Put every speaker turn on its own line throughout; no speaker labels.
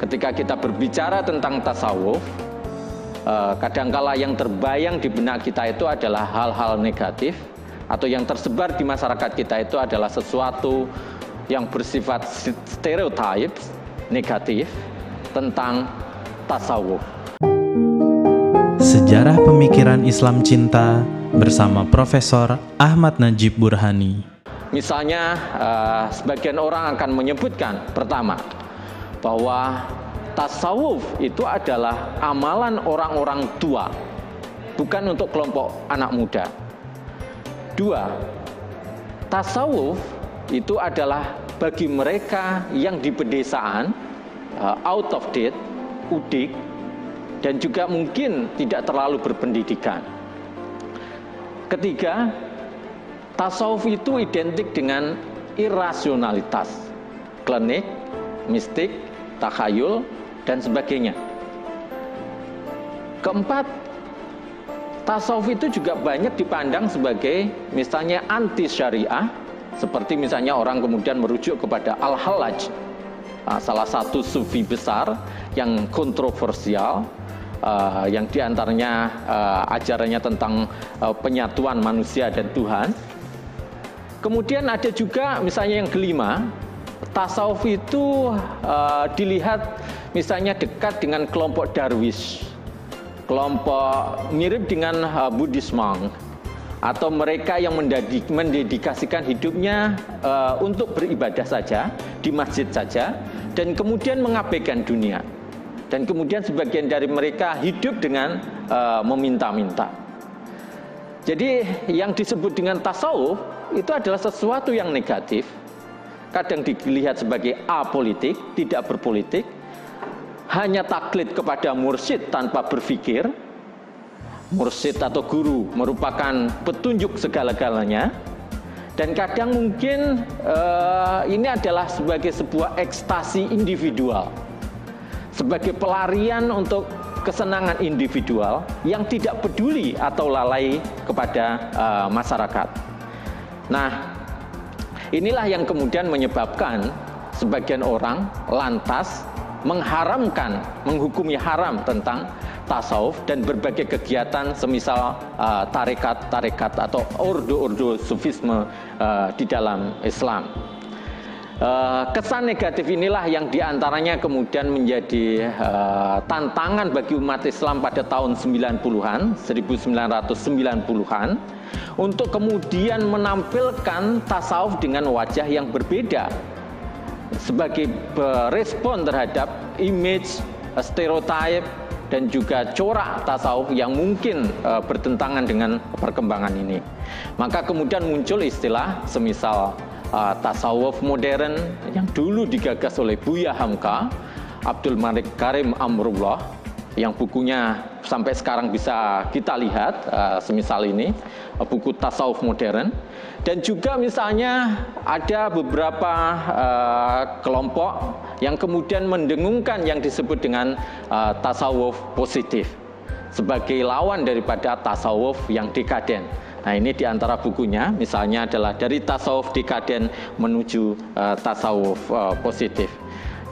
ketika kita berbicara tentang tasawuf, eh, kadangkala yang terbayang di benak kita itu adalah hal-hal negatif atau yang tersebar di masyarakat kita itu adalah sesuatu yang bersifat stereotip negatif tentang tasawuf.
Sejarah Pemikiran Islam Cinta bersama Profesor Ahmad Najib Burhani.
Misalnya, uh, sebagian orang akan menyebutkan pertama bahwa tasawuf itu adalah amalan orang-orang tua, bukan untuk kelompok anak muda. Dua, tasawuf itu adalah bagi mereka yang di pedesaan, uh, out of date, udik, dan juga mungkin tidak terlalu berpendidikan. Ketiga, tasawuf itu identik dengan irasionalitas, klinik, mistik, takhayul, dan sebagainya. Keempat, tasawuf itu juga banyak dipandang sebagai misalnya anti syariah, seperti misalnya orang kemudian merujuk kepada al-halaj, salah satu sufi besar yang kontroversial uh, yang di antaranya uh, ajarannya tentang penyatuan manusia dan Tuhan. Kemudian ada juga misalnya yang kelima, tasawuf itu uh, dilihat misalnya dekat dengan kelompok Darwis, kelompok mirip dengan uh, Buddhist monk atau mereka yang mendedikasikan hidupnya uh, untuk beribadah saja di masjid saja dan kemudian mengabaikan dunia dan kemudian sebagian dari mereka hidup dengan uh, meminta-minta. Jadi yang disebut dengan tasawuf itu adalah sesuatu yang negatif, kadang dilihat sebagai apolitik, tidak berpolitik, hanya taklid kepada mursyid tanpa berpikir. Mursyid atau guru merupakan petunjuk segala-galanya, dan kadang mungkin uh, ini adalah sebagai sebuah ekstasi individual sebagai pelarian untuk kesenangan individual yang tidak peduli atau lalai kepada uh, masyarakat. Nah, inilah yang kemudian menyebabkan sebagian orang lantas mengharamkan, menghukumi haram tentang tasawuf dan berbagai kegiatan semisal tarekat-tarekat uh, atau ordo-ordo sufisme uh, di dalam Islam. Uh, kesan negatif inilah yang di antaranya kemudian menjadi uh, tantangan bagi umat Islam pada tahun 90-an, 1990-an, untuk kemudian menampilkan tasawuf dengan wajah yang berbeda sebagai respon terhadap image, stereotip, dan juga corak tasawuf yang mungkin uh, bertentangan dengan perkembangan ini. Maka kemudian muncul istilah semisal uh, tasawuf modern yang dulu digagas oleh Buya Hamka, Abdul Malik Karim Amrullah yang bukunya sampai sekarang bisa kita lihat uh, semisal ini uh, buku tasawuf modern dan juga misalnya ada beberapa uh, kelompok yang kemudian mendengungkan yang disebut dengan uh, tasawuf positif sebagai lawan daripada tasawuf yang dekaden. Nah ini di antara bukunya, misalnya adalah dari tasawuf dekaden menuju uh, tasawuf uh, positif.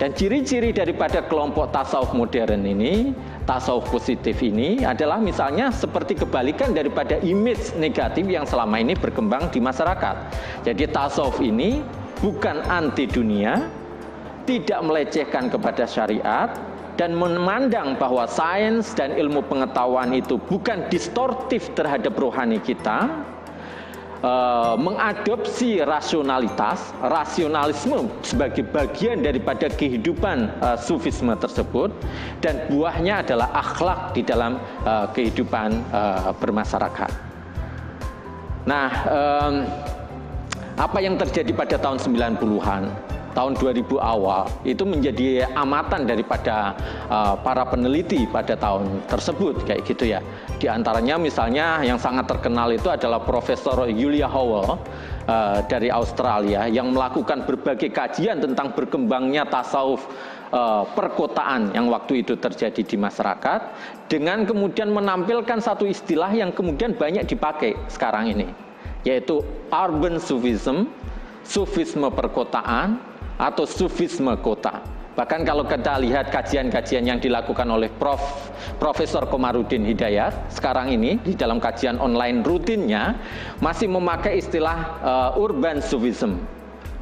Dan ciri-ciri daripada kelompok tasawuf modern ini, tasawuf positif ini adalah misalnya seperti kebalikan daripada image negatif yang selama ini berkembang di masyarakat. Jadi tasawuf ini bukan anti dunia, tidak melecehkan kepada syariat, dan memandang bahwa sains dan ilmu pengetahuan itu bukan distortif terhadap rohani kita, uh, mengadopsi rasionalitas, rasionalisme sebagai bagian daripada kehidupan uh, sufisme tersebut, dan buahnya adalah akhlak di dalam uh, kehidupan bermasyarakat. Nah, apa yang terjadi pada tahun 90-an? Tahun 2000 awal itu menjadi amatan daripada uh, para peneliti pada tahun tersebut kayak gitu ya. Di antaranya misalnya yang sangat terkenal itu adalah Profesor Julia Howell uh, dari Australia yang melakukan berbagai kajian tentang berkembangnya tasawuf uh, perkotaan yang waktu itu terjadi di masyarakat dengan kemudian menampilkan satu istilah yang kemudian banyak dipakai sekarang ini yaitu urban sufism, sufisme perkotaan atau sufisme kota. Bahkan kalau kita lihat kajian-kajian yang dilakukan oleh Prof. Profesor Komarudin Hidayat sekarang ini di dalam kajian online rutinnya masih memakai istilah uh, urban sufism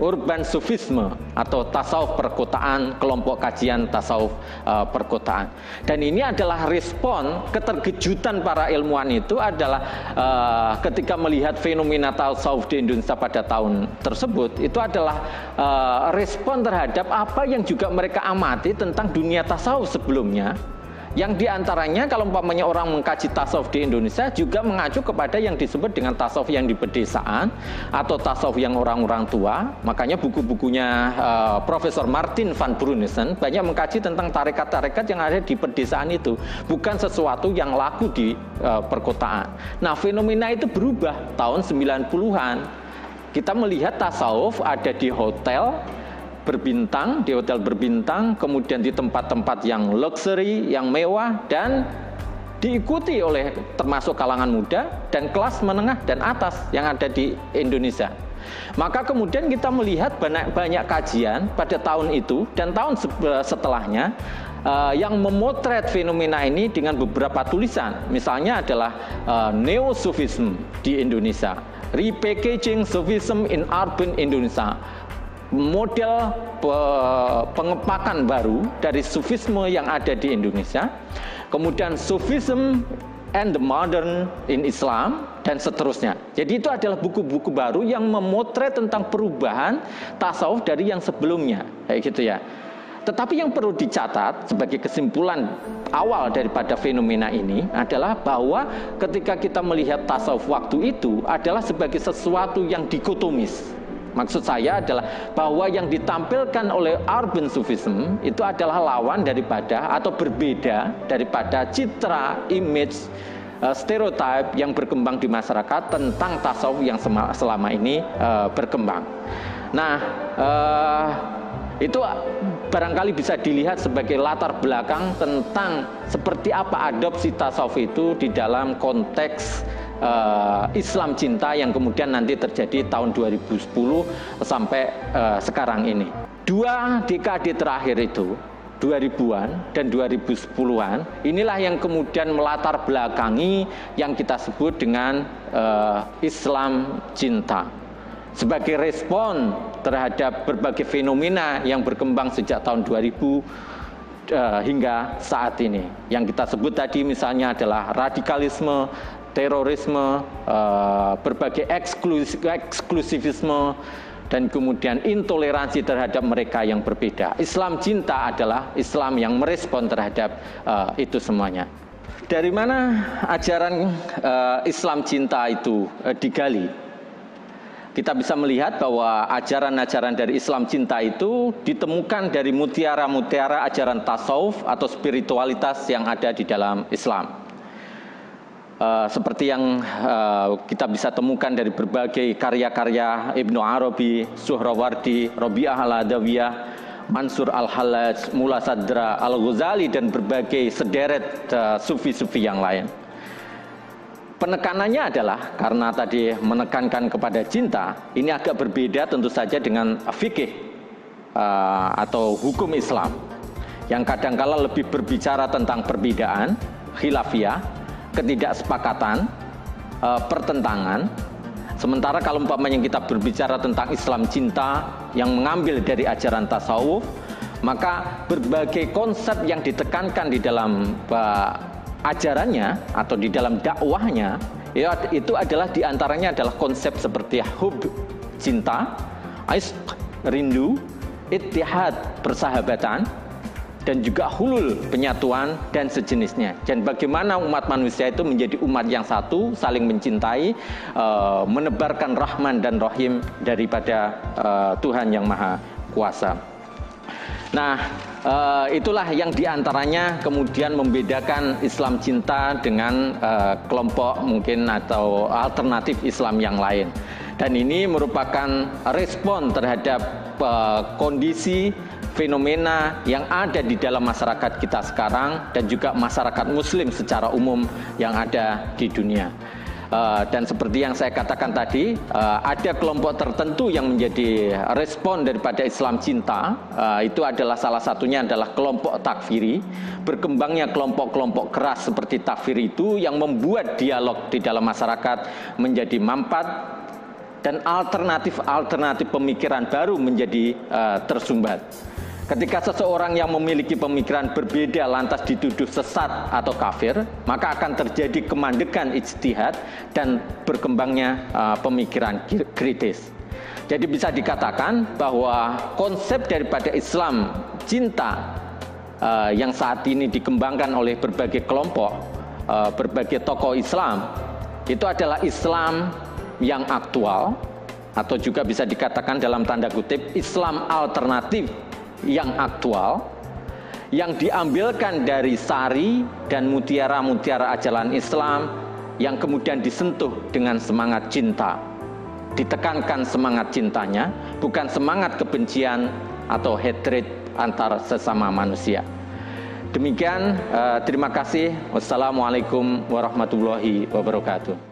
urban sufisme atau tasawuf perkotaan, kelompok kajian tasawuf uh, perkotaan. Dan ini adalah respon keterkejutan para ilmuwan itu adalah uh, ketika melihat fenomena tasawuf di Indonesia pada tahun tersebut itu adalah uh, respon terhadap apa yang juga mereka amati tentang dunia tasawuf sebelumnya yang di antaranya kalau umpamanya orang mengkaji tasawuf di Indonesia juga mengacu kepada yang disebut dengan tasawuf yang di pedesaan atau tasawuf yang orang-orang tua. Makanya buku-bukunya uh, Profesor Martin van Brunissen banyak mengkaji tentang tarekat-tarekat yang ada di pedesaan itu, bukan sesuatu yang laku di uh, perkotaan. Nah, fenomena itu berubah tahun 90-an. Kita melihat tasawuf ada di hotel, berbintang, di hotel berbintang, kemudian di tempat-tempat yang luxury, yang mewah dan diikuti oleh termasuk kalangan muda dan kelas menengah dan atas yang ada di Indonesia. Maka kemudian kita melihat banyak banyak kajian pada tahun itu dan tahun setelahnya uh, yang memotret fenomena ini dengan beberapa tulisan. Misalnya adalah uh, Neo-Sufism di Indonesia, Repackaging Sufism in Urban Indonesia, model pengepakan baru dari sufisme yang ada di Indonesia, kemudian sufism and the modern in Islam dan seterusnya. Jadi itu adalah buku-buku baru yang memotret tentang perubahan tasawuf dari yang sebelumnya, kayak gitu ya. Tetapi yang perlu dicatat sebagai kesimpulan awal daripada fenomena ini adalah bahwa ketika kita melihat tasawuf waktu itu adalah sebagai sesuatu yang dikotomis Maksud saya adalah bahwa yang ditampilkan oleh urban sufism itu adalah lawan daripada atau berbeda daripada citra, image, uh, stereotip yang berkembang di masyarakat tentang tasawuf yang selama ini uh, berkembang. Nah, uh, itu barangkali bisa dilihat sebagai latar belakang tentang seperti apa adopsi tasawuf itu di dalam konteks uh, Islam cinta yang kemudian nanti terjadi tahun 2010 sampai uh, sekarang ini. Dua dekade terakhir itu 2000-an dan 2010-an inilah yang kemudian melatar belakangi yang kita sebut dengan uh, Islam cinta sebagai respon terhadap berbagai fenomena yang berkembang sejak tahun 2000 uh, hingga saat ini. Yang kita sebut tadi misalnya adalah radikalisme, terorisme, uh, berbagai eksklusivisme, dan kemudian intoleransi terhadap mereka yang berbeda. Islam cinta adalah Islam yang merespon terhadap uh, itu semuanya. Dari mana ajaran uh, Islam cinta itu digali? Kita bisa melihat bahwa ajaran-ajaran dari Islam cinta itu ditemukan dari mutiara-mutiara ajaran tasawuf atau spiritualitas yang ada di dalam Islam. Uh, seperti yang uh, kita bisa temukan dari berbagai karya-karya Ibnu Arabi, Suhrawardi, Robi'ah al-Adawiyah, Mansur al-Hallaj, Mula Sadra, Al-Ghazali dan berbagai sederet uh, sufi-sufi yang lain. Penekanannya adalah karena tadi menekankan kepada cinta, ini agak berbeda tentu saja dengan fikih uh, atau hukum Islam yang kadangkala lebih berbicara tentang perbedaan, khilafiyah, ketidaksepakatan, uh, pertentangan. Sementara kalau umpamanya kita berbicara tentang Islam cinta yang mengambil dari ajaran tasawuf, maka berbagai konsep yang ditekankan di dalam uh, ajarannya atau di dalam dakwahnya ya, itu adalah di antaranya adalah konsep seperti hub cinta, ais rindu, ittihad persahabatan, dan juga hulul penyatuan dan sejenisnya. Dan bagaimana umat manusia itu menjadi umat yang satu, saling mencintai, uh, menebarkan rahman dan rahim daripada uh, Tuhan yang Maha Kuasa. Nah, uh, itulah yang di antaranya kemudian membedakan Islam cinta dengan kelompok mungkin atau alternatif Islam yang lain. Dan ini merupakan respon terhadap kondisi fenomena yang ada di dalam masyarakat kita sekarang dan juga masyarakat muslim secara umum yang ada di dunia. Uh, dan seperti yang saya katakan tadi, uh, ada kelompok tertentu yang menjadi respon daripada Islam cinta. Uh, itu adalah salah satunya adalah kelompok takfiri. Berkembangnya kelompok-kelompok keras seperti takfir itu yang membuat dialog di dalam masyarakat menjadi mampat dan alternatif-alternatif pemikiran baru menjadi tersumbat. Ketika seseorang yang memiliki pemikiran berbeda lantas dituduh sesat atau kafir, maka akan terjadi kemandekan ijtihad dan berkembangnya uh, pemikiran kritis. Jadi bisa dikatakan bahwa konsep daripada Islam cinta uh, yang saat ini dikembangkan oleh berbagai kelompok, uh, berbagai tokoh Islam, itu adalah Islam yang aktual atau juga bisa dikatakan dalam tanda kutip Islam alternatif yang aktual yang diambilkan dari sari dan mutiara-mutiara ajaran Islam yang kemudian disentuh dengan semangat cinta. Ditekankan semangat cintanya, bukan semangat kebencian atau hatred antar sesama manusia. Demikian, eh, terima kasih. Wassalamualaikum warahmatullahi wabarakatuh.